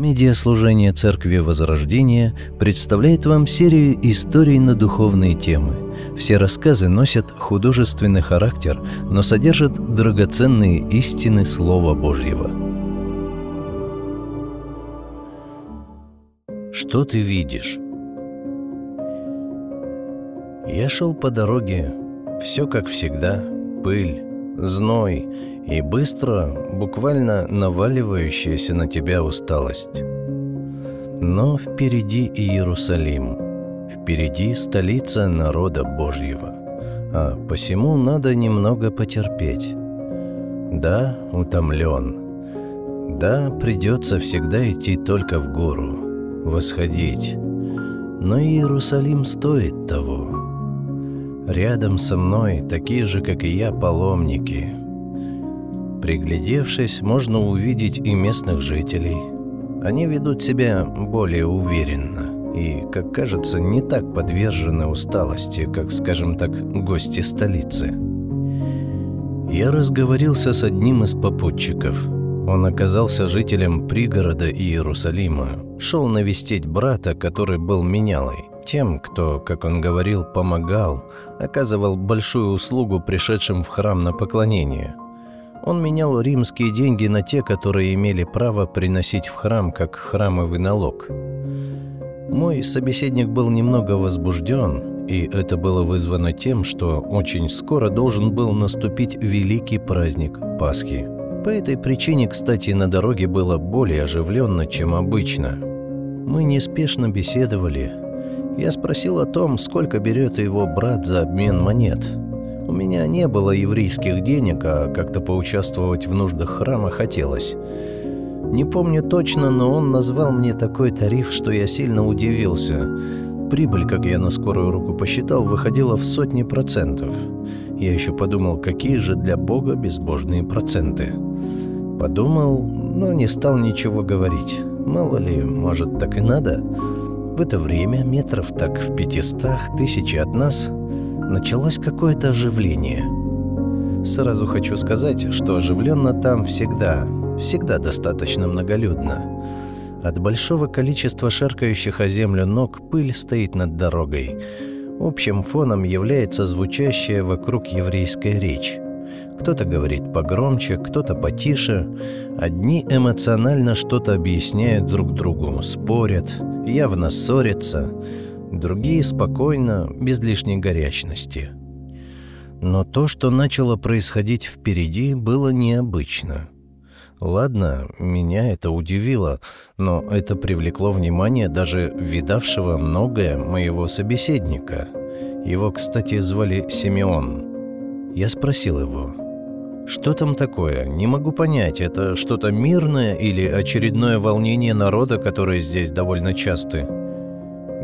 Медиаслужение Церкви Возрождения представляет вам серию историй на духовные темы. Все рассказы носят художественный характер, но содержат драгоценные истины Слова Божьего. Что ты видишь? Я шел по дороге, все как всегда, пыль, зной и быстро, буквально наваливающаяся на тебя усталость. Но впереди Иерусалим, впереди столица народа Божьего, а посему надо немного потерпеть. Да, утомлен. Да, придется всегда идти только в гору, восходить. Но Иерусалим стоит того. Рядом со мной такие же, как и я, паломники. Приглядевшись, можно увидеть и местных жителей. Они ведут себя более уверенно и, как кажется, не так подвержены усталости, как, скажем так, гости столицы. Я разговорился с одним из попутчиков. Он оказался жителем пригорода Иерусалима, шел навестить брата, который был менялой тем, кто, как он говорил, помогал, оказывал большую услугу пришедшим в храм на поклонение. Он менял римские деньги на те, которые имели право приносить в храм как храмовый налог. Мой собеседник был немного возбужден, и это было вызвано тем, что очень скоро должен был наступить великий праздник Пасхи. По этой причине, кстати, на дороге было более оживленно, чем обычно. Мы неспешно беседовали, я спросил о том, сколько берет его брат за обмен монет. У меня не было еврейских денег, а как-то поучаствовать в нуждах храма хотелось. Не помню точно, но он назвал мне такой тариф, что я сильно удивился. Прибыль, как я на скорую руку посчитал, выходила в сотни процентов. Я еще подумал, какие же для Бога безбожные проценты. Подумал, но не стал ничего говорить. Мало ли, может, так и надо. В это время, метров так в пятистах тысячи от нас, началось какое-то оживление. Сразу хочу сказать, что оживленно там всегда, всегда достаточно многолюдно. От большого количества шаркающих о землю ног пыль стоит над дорогой. Общим фоном является звучащая вокруг еврейская речь. Кто-то говорит погромче, кто-то потише. Одни эмоционально что-то объясняют друг другу, спорят, явно ссорятся. Другие спокойно, без лишней горячности. Но то, что начало происходить впереди, было необычно. Ладно, меня это удивило, но это привлекло внимание даже видавшего многое моего собеседника. Его, кстати, звали Симеон. Я спросил его, что там такое? Не могу понять, это что-то мирное или очередное волнение народа, которое здесь довольно часты?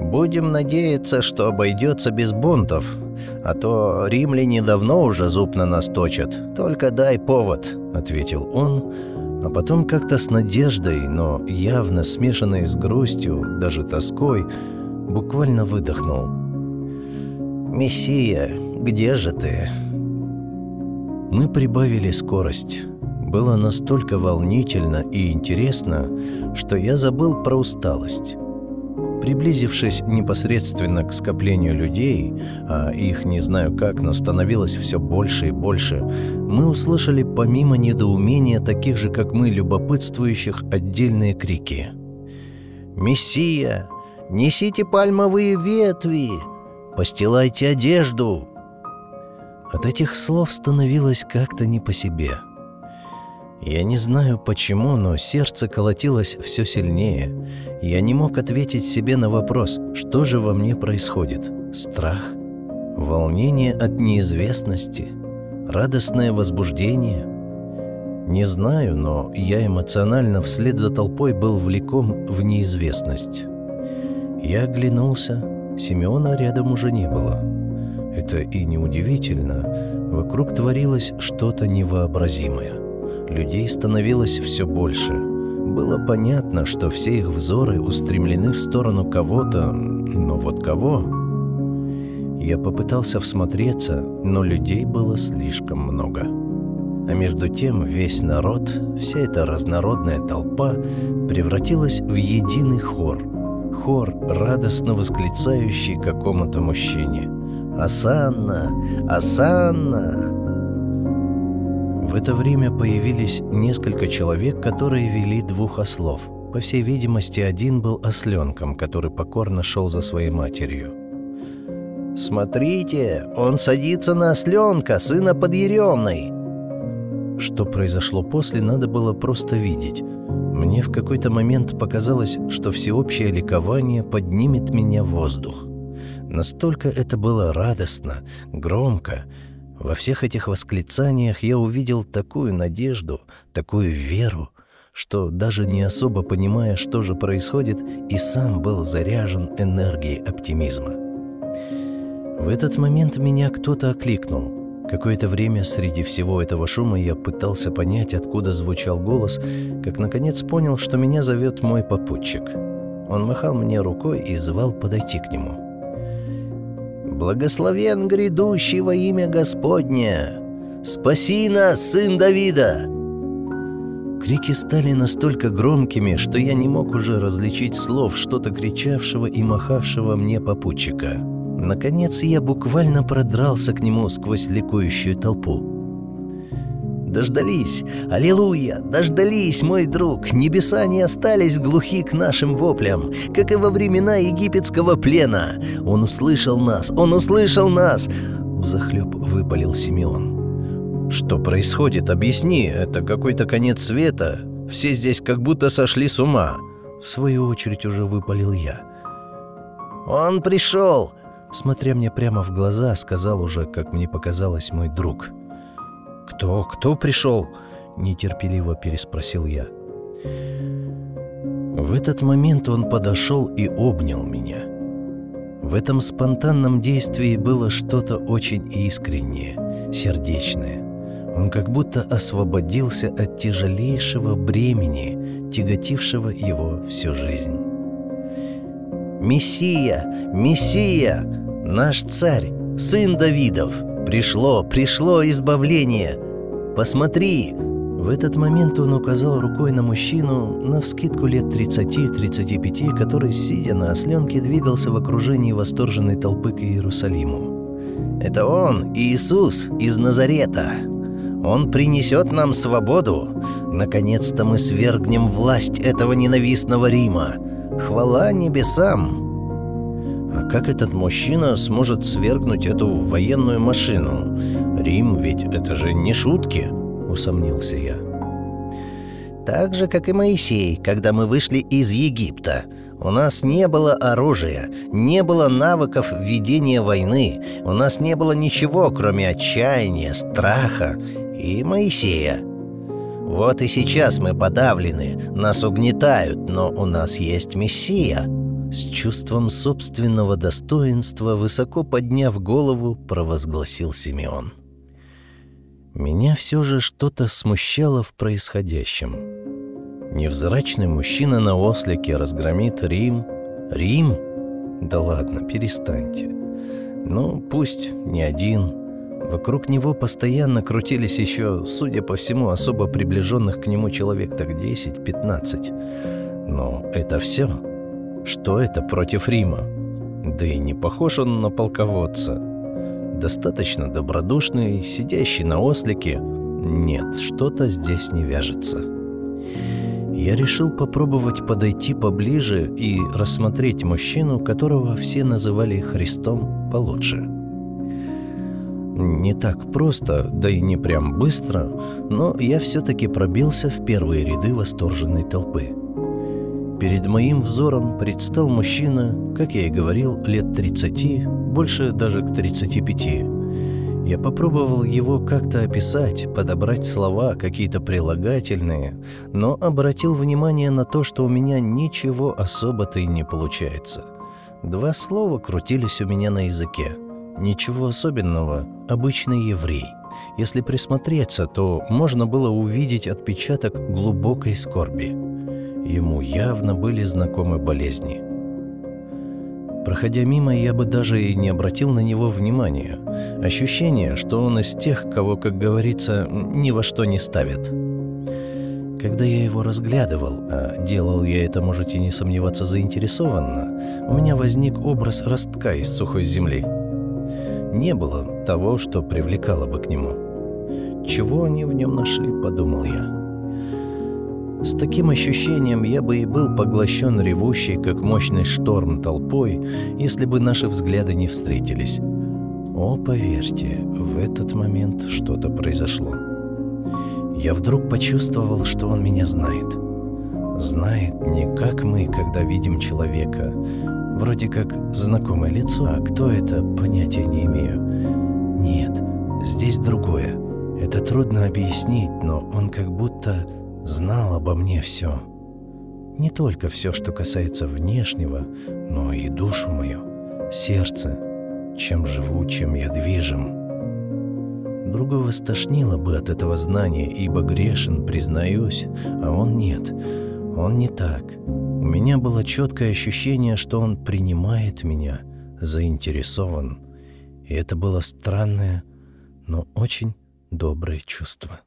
Будем надеяться, что обойдется без бунтов, а то римляне давно уже зуб на нас точат. Только дай повод, ответил он, а потом как-то с надеждой, но явно смешанной с грустью, даже тоской, буквально выдохнул. «Мессия, где же ты?» Мы прибавили скорость. Было настолько волнительно и интересно, что я забыл про усталость. Приблизившись непосредственно к скоплению людей, а их не знаю как, но становилось все больше и больше, мы услышали помимо недоумения таких же, как мы, любопытствующих, отдельные крики. «Мессия! Несите пальмовые ветви! Постилайте одежду! От этих слов становилось как-то не по себе. Я не знаю почему, но сердце колотилось все сильнее. Я не мог ответить себе на вопрос, что же во мне происходит. Страх? Волнение от неизвестности? Радостное возбуждение? Не знаю, но я эмоционально вслед за толпой был влеком в неизвестность. Я оглянулся, Симеона рядом уже не было. Это и неудивительно. Вокруг творилось что-то невообразимое. Людей становилось все больше. Было понятно, что все их взоры устремлены в сторону кого-то, но вот кого? Я попытался всмотреться, но людей было слишком много. А между тем весь народ, вся эта разнородная толпа превратилась в единый хор. Хор, радостно восклицающий какому-то мужчине. «Асанна! Асанна!» В это время появились несколько человек, которые вели двух ослов. По всей видимости, один был осленком, который покорно шел за своей матерью. «Смотрите, он садится на осленка, сына подъеремной!» Что произошло после, надо было просто видеть. Мне в какой-то момент показалось, что всеобщее ликование поднимет меня в воздух. Настолько это было радостно, громко. Во всех этих восклицаниях я увидел такую надежду, такую веру, что даже не особо понимая, что же происходит, и сам был заряжен энергией оптимизма. В этот момент меня кто-то окликнул. Какое-то время среди всего этого шума я пытался понять, откуда звучал голос, как наконец понял, что меня зовет мой попутчик. Он махал мне рукой и звал подойти к нему. «Благословен грядущий во имя Господне! Спаси нас, сын Давида!» Крики стали настолько громкими, что я не мог уже различить слов что-то кричавшего и махавшего мне попутчика. Наконец я буквально продрался к нему сквозь ликующую толпу. «Дождались! Аллилуйя! Дождались, мой друг! Небеса не остались глухи к нашим воплям, как и во времена египетского плена! Он услышал нас! Он услышал нас!» Взахлеб выпалил Симеон. «Что происходит? Объясни! Это какой-то конец света! Все здесь как будто сошли с ума!» В свою очередь уже выпалил я. «Он пришел! Смотря мне прямо в глаза, сказал уже, как мне показалось, мой друг. «Кто? Кто пришел?» – нетерпеливо переспросил я. В этот момент он подошел и обнял меня. В этом спонтанном действии было что-то очень искреннее, сердечное. Он как будто освободился от тяжелейшего бремени, тяготившего его всю жизнь. «Мессия! Мессия! Наш царь, сын Давидов! Пришло, пришло избавление! Посмотри!» В этот момент он указал рукой на мужчину, на вскидку лет 30-35, который, сидя на осленке, двигался в окружении восторженной толпы к Иерусалиму. «Это он, Иисус из Назарета!» Он принесет нам свободу. Наконец-то мы свергнем власть этого ненавистного Рима. Хвала небесам! Как этот мужчина сможет свергнуть эту военную машину? Рим ведь это же не шутки, усомнился я. Так же, как и Моисей, когда мы вышли из Египта. У нас не было оружия, не было навыков ведения войны, у нас не было ничего, кроме отчаяния, страха и Моисея. Вот и сейчас мы подавлены, нас угнетают, но у нас есть Мессия». С чувством собственного достоинства, высоко подняв голову, провозгласил Симеон. Меня все же что-то смущало в происходящем. Невзрачный мужчина на ослике разгромит Рим. Рим? Да ладно, перестаньте. Ну, пусть не один, Вокруг него постоянно крутились еще, судя по всему, особо приближенных к нему человек так 10-15. Но это все. Что это против Рима? Да и не похож он на полководца. Достаточно добродушный, сидящий на ослике. Нет, что-то здесь не вяжется. Я решил попробовать подойти поближе и рассмотреть мужчину, которого все называли Христом, получше. Не так просто, да и не прям быстро, но я все-таки пробился в первые ряды восторженной толпы. Перед моим взором предстал мужчина, как я и говорил, лет 30, больше даже к 35. Я попробовал его как-то описать, подобрать слова, какие-то прилагательные, но обратил внимание на то, что у меня ничего особо-то и не получается. Два слова крутились у меня на языке – Ничего особенного, обычный еврей. Если присмотреться, то можно было увидеть отпечаток глубокой скорби. Ему явно были знакомы болезни. Проходя мимо, я бы даже и не обратил на него внимания. Ощущение, что он из тех, кого, как говорится, ни во что не ставит. Когда я его разглядывал, а делал я это, можете не сомневаться, заинтересованно, у меня возник образ ростка из сухой земли. Не было того, что привлекало бы к нему. Чего они в нем нашли, подумал я. С таким ощущением я бы и был поглощен ревущей, как мощный шторм толпой, если бы наши взгляды не встретились. О, поверьте, в этот момент что-то произошло. Я вдруг почувствовал, что он меня знает. Знает не как мы, когда видим человека. Вроде как знакомое лицо, а кто это, понятия не имею. Нет, здесь другое. Это трудно объяснить, но он как будто знал обо мне все. Не только все, что касается внешнего, но и душу мою, сердце, чем живу, чем я движим. Другого стошнило бы от этого знания, ибо грешен, признаюсь, а он нет. Он не так. У меня было четкое ощущение, что он принимает меня, заинтересован. И это было странное, но очень доброе чувство.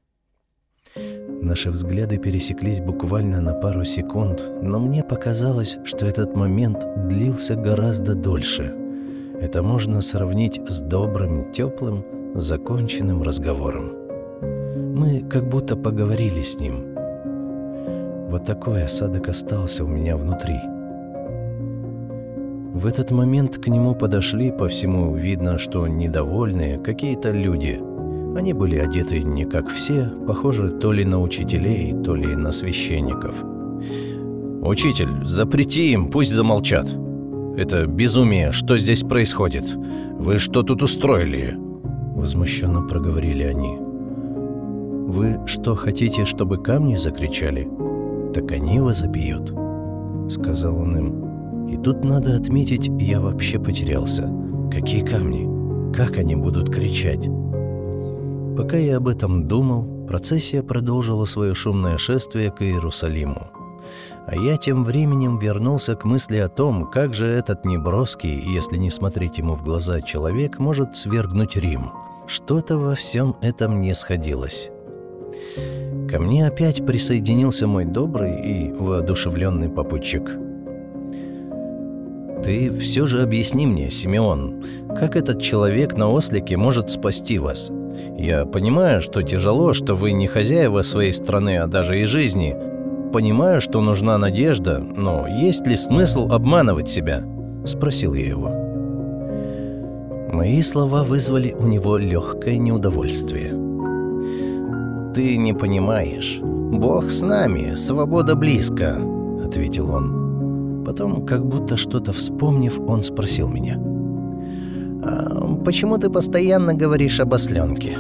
Наши взгляды пересеклись буквально на пару секунд, но мне показалось, что этот момент длился гораздо дольше. Это можно сравнить с добрым, теплым, законченным разговором. Мы как будто поговорили с ним. Вот такой осадок остался у меня внутри. В этот момент к нему подошли, по всему видно, что недовольные, какие-то люди – они были одеты не как все, похожи то ли на учителей, то ли на священников. «Учитель, запрети им, пусть замолчат. Это безумие, что здесь происходит? Вы что тут устроили?» Возмущенно проговорили они. «Вы что, хотите, чтобы камни закричали? Так они вас забьют», — сказал он им. И тут надо отметить, я вообще потерялся. Какие камни? Как они будут кричать? Пока я об этом думал, процессия продолжила свое шумное шествие к Иерусалиму. А я тем временем вернулся к мысли о том, как же этот неброский, если не смотреть ему в глаза, человек может свергнуть Рим. Что-то во всем этом не сходилось. Ко мне опять присоединился мой добрый и воодушевленный попутчик. «Ты все же объясни мне, Симеон, как этот человек на ослике может спасти вас?» Я понимаю, что тяжело, что вы не хозяева своей страны, а даже и жизни. Понимаю, что нужна надежда, но есть ли смысл обманывать себя?» – спросил я его. Мои слова вызвали у него легкое неудовольствие. «Ты не понимаешь. Бог с нами, свобода близко», — ответил он. Потом, как будто что-то вспомнив, он спросил меня. А почему ты постоянно говоришь об осленке?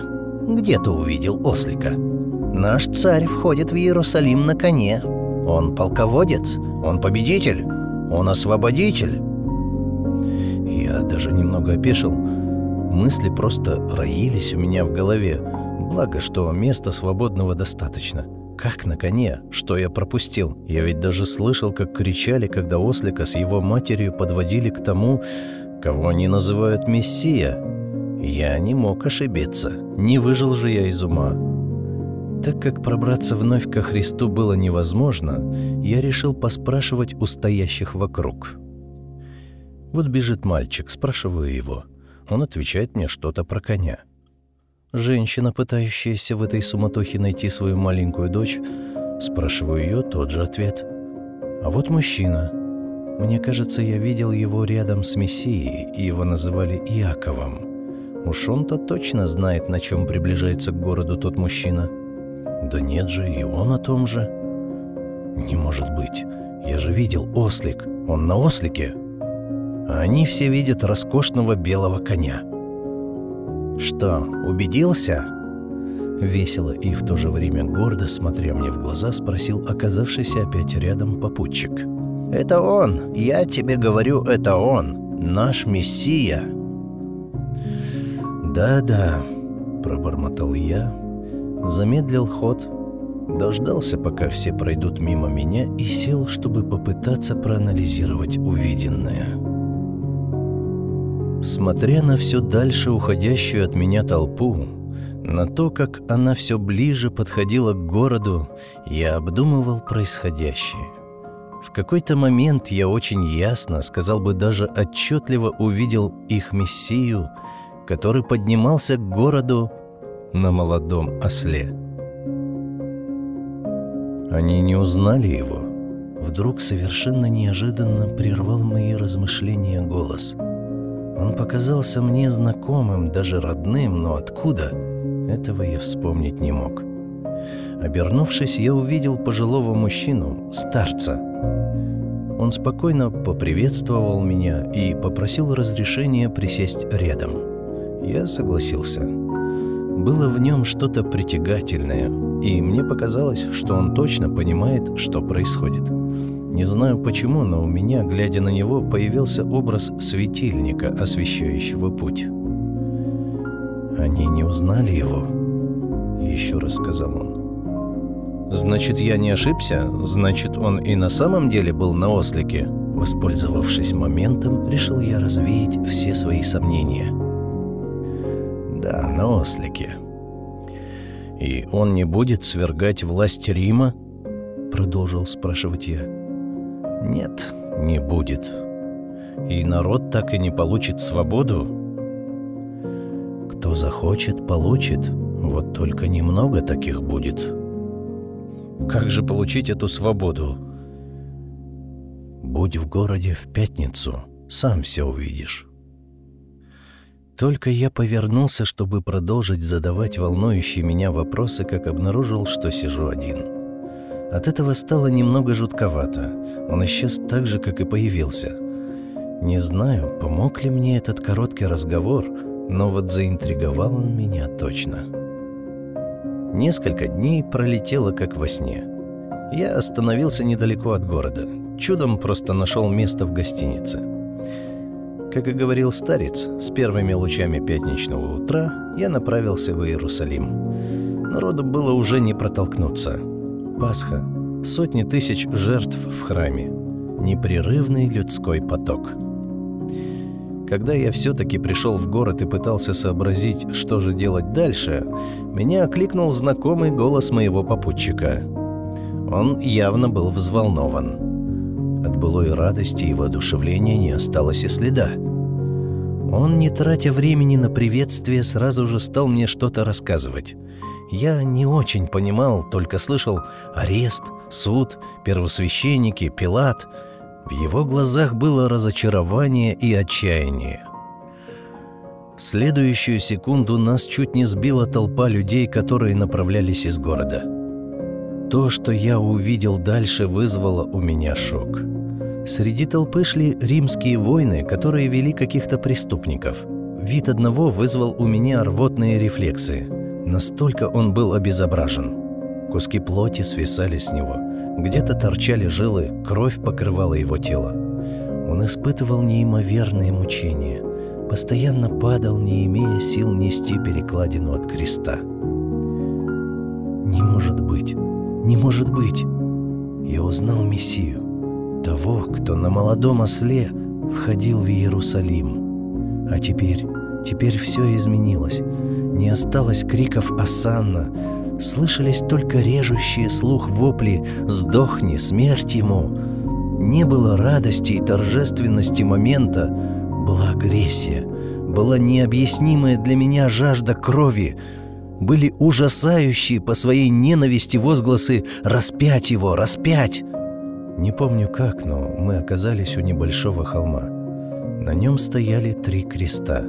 Где ты увидел ослика? Наш царь входит в Иерусалим на коне. Он полководец, он победитель, он освободитель. Я даже немного опешил. Мысли просто роились у меня в голове. Благо, что места свободного достаточно. Как на коне? Что я пропустил? Я ведь даже слышал, как кричали, когда ослика с его матерью подводили к тому, кого они называют Мессия. Я не мог ошибиться, не выжил же я из ума. Так как пробраться вновь ко Христу было невозможно, я решил поспрашивать у стоящих вокруг. Вот бежит мальчик, спрашиваю его. Он отвечает мне что-то про коня. Женщина, пытающаяся в этой суматохе найти свою маленькую дочь, спрашиваю ее тот же ответ. А вот мужчина – мне кажется, я видел его рядом с Мессией, и его называли Иаковом. Уж он-то точно знает, на чем приближается к городу тот мужчина. Да нет же, и он о том же. Не может быть. Я же видел ослик. Он на ослике. А они все видят роскошного белого коня. Что, убедился? Весело и в то же время гордо, смотря мне в глаза, спросил оказавшийся опять рядом попутчик. Это он, я тебе говорю, это он, наш Мессия. Да-да, пробормотал я, замедлил ход, дождался, пока все пройдут мимо меня и сел, чтобы попытаться проанализировать увиденное. Смотря на все дальше уходящую от меня толпу, на то, как она все ближе подходила к городу, я обдумывал происходящее. В какой-то момент я очень ясно, сказал бы даже отчетливо увидел их мессию, который поднимался к городу на молодом осле. Они не узнали его. Вдруг совершенно неожиданно прервал мои размышления голос. Он показался мне знакомым, даже родным, но откуда? Этого я вспомнить не мог. Обернувшись, я увидел пожилого мужчину, старца. Он спокойно поприветствовал меня и попросил разрешения присесть рядом. Я согласился. Было в нем что-то притягательное, и мне показалось, что он точно понимает, что происходит. Не знаю почему, но у меня, глядя на него, появился образ светильника, освещающего путь. «Они не узнали его?» — еще раз сказал он. «Значит, я не ошибся? Значит, он и на самом деле был на ослике?» Воспользовавшись моментом, решил я развеять все свои сомнения. «Да, на ослике», «И он не будет свергать власть Рима?» — продолжил спрашивать я. «Нет, не будет. И народ так и не получит свободу?» «Кто захочет, получит. Вот только немного таких будет». «Как же получить эту свободу?» «Будь в городе в пятницу, сам все увидишь». Только я повернулся, чтобы продолжить задавать волнующие меня вопросы, как обнаружил, что сижу один. От этого стало немного жутковато. Он исчез так же, как и появился. Не знаю, помог ли мне этот короткий разговор, но вот заинтриговал он меня точно. Несколько дней пролетело как во сне. Я остановился недалеко от города. Чудом просто нашел место в гостинице. Как и говорил старец, с первыми лучами пятничного утра я направился в Иерусалим. Народу было уже не протолкнуться. Пасха, сотни тысяч жертв в храме, непрерывный людской поток. Когда я все-таки пришел в город и пытался сообразить, что же делать дальше, меня окликнул знакомый голос моего попутчика. Он явно был взволнован. От былой радости и воодушевления не осталось и следа. Он, не тратя времени на приветствие, сразу же стал мне что-то рассказывать. Я не очень понимал, только слышал арест, суд, первосвященники, Пилат. В его глазах было разочарование и отчаяние. В следующую секунду нас чуть не сбила толпа людей, которые направлялись из города. То, что я увидел дальше, вызвало у меня шок. Среди толпы шли римские воины, которые вели каких-то преступников. Вид одного вызвал у меня рвотные рефлексы. Настолько он был обезображен. Куски плоти свисали с него. Где-то торчали жилы, кровь покрывала его тело. Он испытывал неимоверные мучения. Постоянно падал, не имея сил нести перекладину от креста. «Не может быть! Не может быть!» Я узнал Мессию того, кто на молодом осле входил в Иерусалим. А теперь, теперь все изменилось. Не осталось криков «Асанна», слышались только режущие слух вопли «Сдохни, смерть ему!». Не было радости и торжественности момента, была агрессия, была необъяснимая для меня жажда крови, были ужасающие по своей ненависти возгласы «Распять его! Распять!» Не помню как, но мы оказались у небольшого холма. На нем стояли три креста.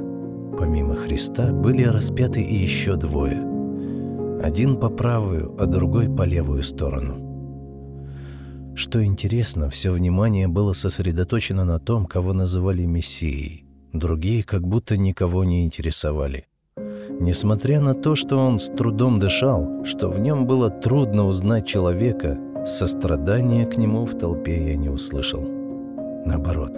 Помимо Христа были распяты и еще двое. Один по правую, а другой по левую сторону. Что интересно, все внимание было сосредоточено на том, кого называли Мессией. Другие как будто никого не интересовали. Несмотря на то, что он с трудом дышал, что в нем было трудно узнать человека, Сострадания к нему в толпе я не услышал. Наоборот,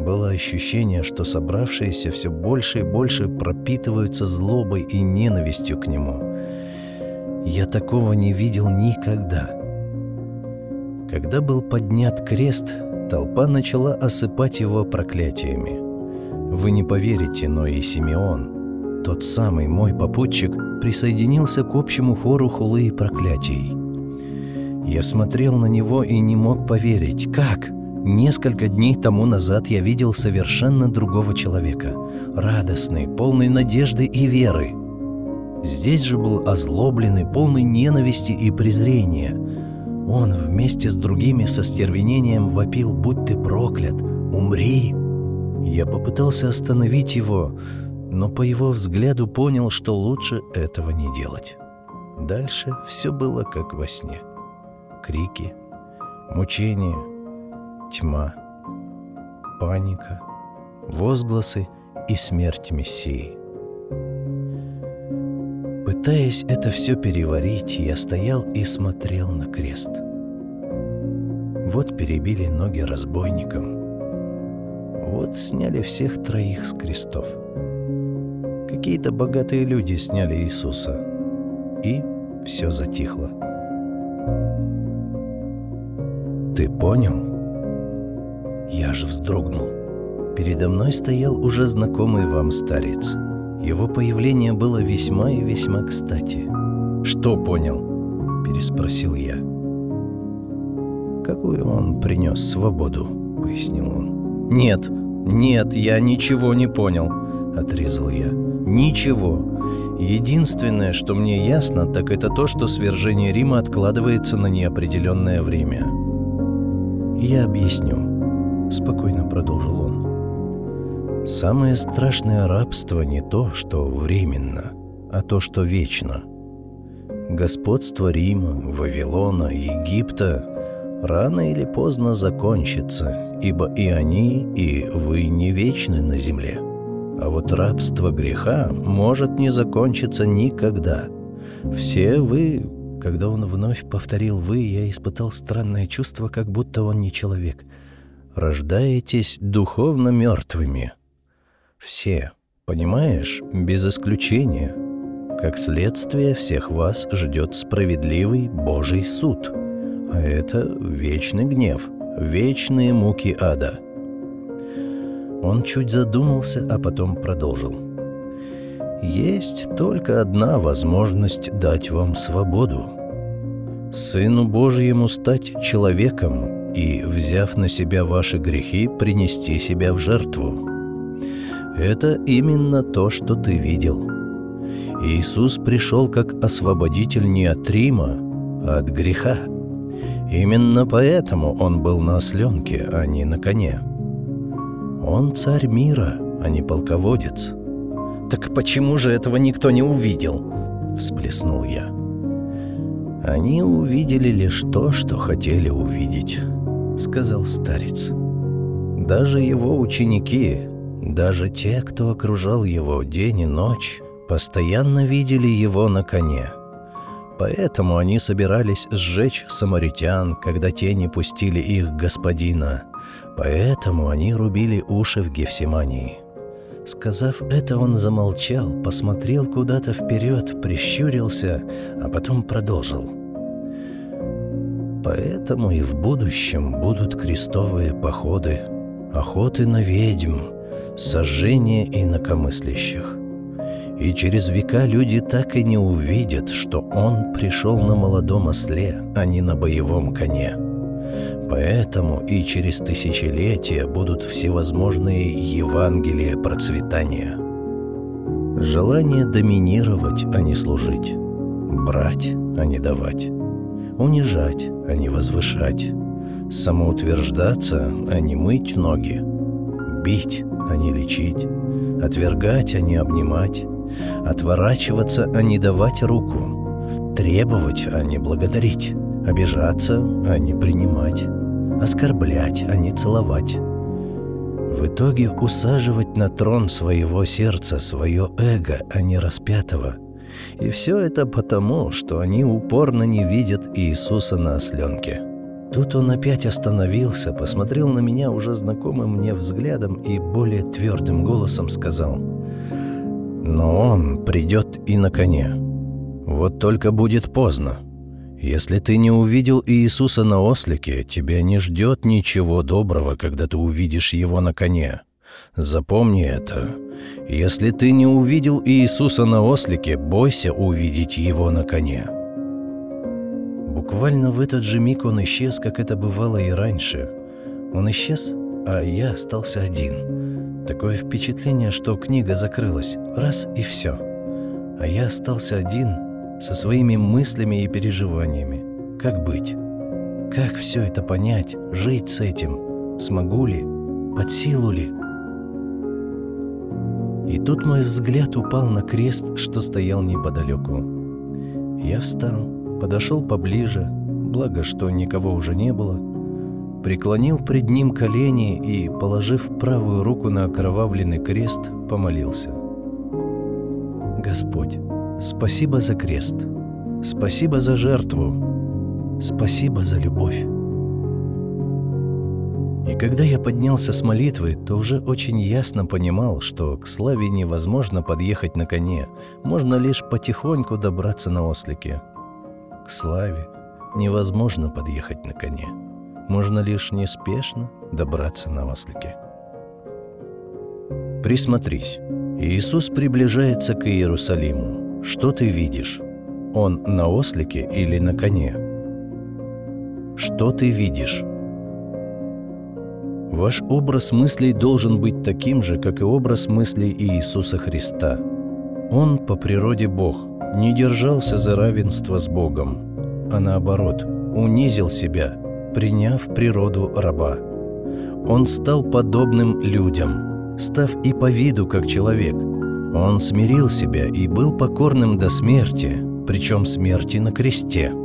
было ощущение, что собравшиеся все больше и больше пропитываются злобой и ненавистью к нему. Я такого не видел никогда. Когда был поднят крест, толпа начала осыпать его проклятиями. Вы не поверите, но и Симеон, тот самый мой попутчик, присоединился к общему хору хулы и проклятий. Я смотрел на него и не мог поверить. Как? Несколько дней тому назад я видел совершенно другого человека. Радостный, полный надежды и веры. Здесь же был озлобленный, полный ненависти и презрения. Он вместе с другими со стервенением вопил «Будь ты проклят! Умри!» Я попытался остановить его, но по его взгляду понял, что лучше этого не делать. Дальше все было как во сне. Крики, мучения, тьма, паника, возгласы и смерть Мессии. Пытаясь это все переварить, я стоял и смотрел на крест. Вот перебили ноги разбойникам. Вот сняли всех троих с крестов. Какие-то богатые люди сняли Иисуса. И все затихло. «Ты понял?» Я же вздрогнул. Передо мной стоял уже знакомый вам старец. Его появление было весьма и весьма кстати. «Что понял?» – переспросил я. «Какую он принес свободу?» – пояснил он. «Нет, нет, я ничего не понял», – отрезал я. «Ничего. Единственное, что мне ясно, так это то, что свержение Рима откладывается на неопределенное время». «Я объясню», спокойно продолжил он. Самое страшное рабство не то, что временно, а то, что вечно. Господство Рима, Вавилона, Египта рано или поздно закончится, ибо и они, и вы не вечны на земле. А вот рабство греха может не закончиться никогда. Все вы, когда он вновь повторил «вы», я испытал странное чувство, как будто он не человек — рождаетесь духовно мертвыми. Все, понимаешь, без исключения. Как следствие, всех вас ждет справедливый Божий суд. А это вечный гнев, вечные муки ада. Он чуть задумался, а потом продолжил. Есть только одна возможность дать вам свободу. Сыну Божьему стать человеком и, взяв на себя ваши грехи, принести себя в жертву. Это именно то, что ты видел. Иисус пришел как освободитель не от Рима, а от греха. Именно поэтому он был на осленке, а не на коне. Он царь мира, а не полководец. «Так почему же этого никто не увидел?» – всплеснул я. Они увидели лишь то, что хотели увидеть. — сказал старец. Даже его ученики, даже те, кто окружал его день и ночь, постоянно видели его на коне. Поэтому они собирались сжечь самаритян, когда те не пустили их господина. Поэтому они рубили уши в Гефсимании. Сказав это, он замолчал, посмотрел куда-то вперед, прищурился, а потом продолжил — Поэтому и в будущем будут крестовые походы, охоты на ведьм, сожжения инакомыслящих. И через века люди так и не увидят, что он пришел на молодом осле, а не на боевом коне. Поэтому и через тысячелетия будут всевозможные Евангелия процветания. Желание доминировать, а не служить. Брать, а не давать унижать, а не возвышать, самоутверждаться, а не мыть ноги, бить, а не лечить, отвергать, а не обнимать, отворачиваться, а не давать руку, требовать, а не благодарить, обижаться, а не принимать, оскорблять, а не целовать. В итоге усаживать на трон своего сердца свое эго, а не распятого – и все это потому, что они упорно не видят Иисуса на осленке. Тут он опять остановился, посмотрел на меня уже знакомым мне взглядом и более твердым голосом сказал «Но он придет и на коне. Вот только будет поздно. Если ты не увидел Иисуса на ослике, тебя не ждет ничего доброго, когда ты увидишь его на коне. Запомни это. Если ты не увидел Иисуса на ослике, бойся увидеть его на коне». Буквально в этот же миг он исчез, как это бывало и раньше. Он исчез, а я остался один. Такое впечатление, что книга закрылась. Раз и все. А я остался один со своими мыслями и переживаниями. Как быть? Как все это понять, жить с этим? Смогу ли? Под силу ли? И тут мой взгляд упал на крест, что стоял неподалеку. Я встал, подошел поближе, благо, что никого уже не было, преклонил пред ним колени и, положив правую руку на окровавленный крест, помолился. «Господь, спасибо за крест, спасибо за жертву, спасибо за любовь. И когда я поднялся с молитвы, то уже очень ясно понимал, что к славе невозможно подъехать на коне, можно лишь потихоньку добраться на ослике. К славе невозможно подъехать на коне, можно лишь неспешно добраться на ослике. Присмотрись. Иисус приближается к Иерусалиму. Что ты видишь? Он на ослике или на коне? Что ты видишь? Ваш образ мыслей должен быть таким же, как и образ мыслей Иисуса Христа. Он по природе Бог, не держался за равенство с Богом, а наоборот, унизил себя, приняв природу раба. Он стал подобным людям, став и по виду как человек. Он смирил себя и был покорным до смерти, причем смерти на кресте –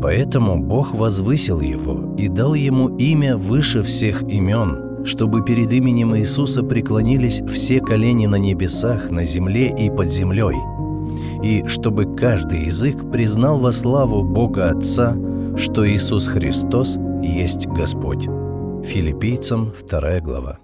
Поэтому Бог возвысил его и дал ему имя выше всех имен, чтобы перед именем Иисуса преклонились все колени на небесах, на земле и под землей, и чтобы каждый язык признал во славу Бога Отца, что Иисус Христос есть Господь. Филиппийцам 2 глава.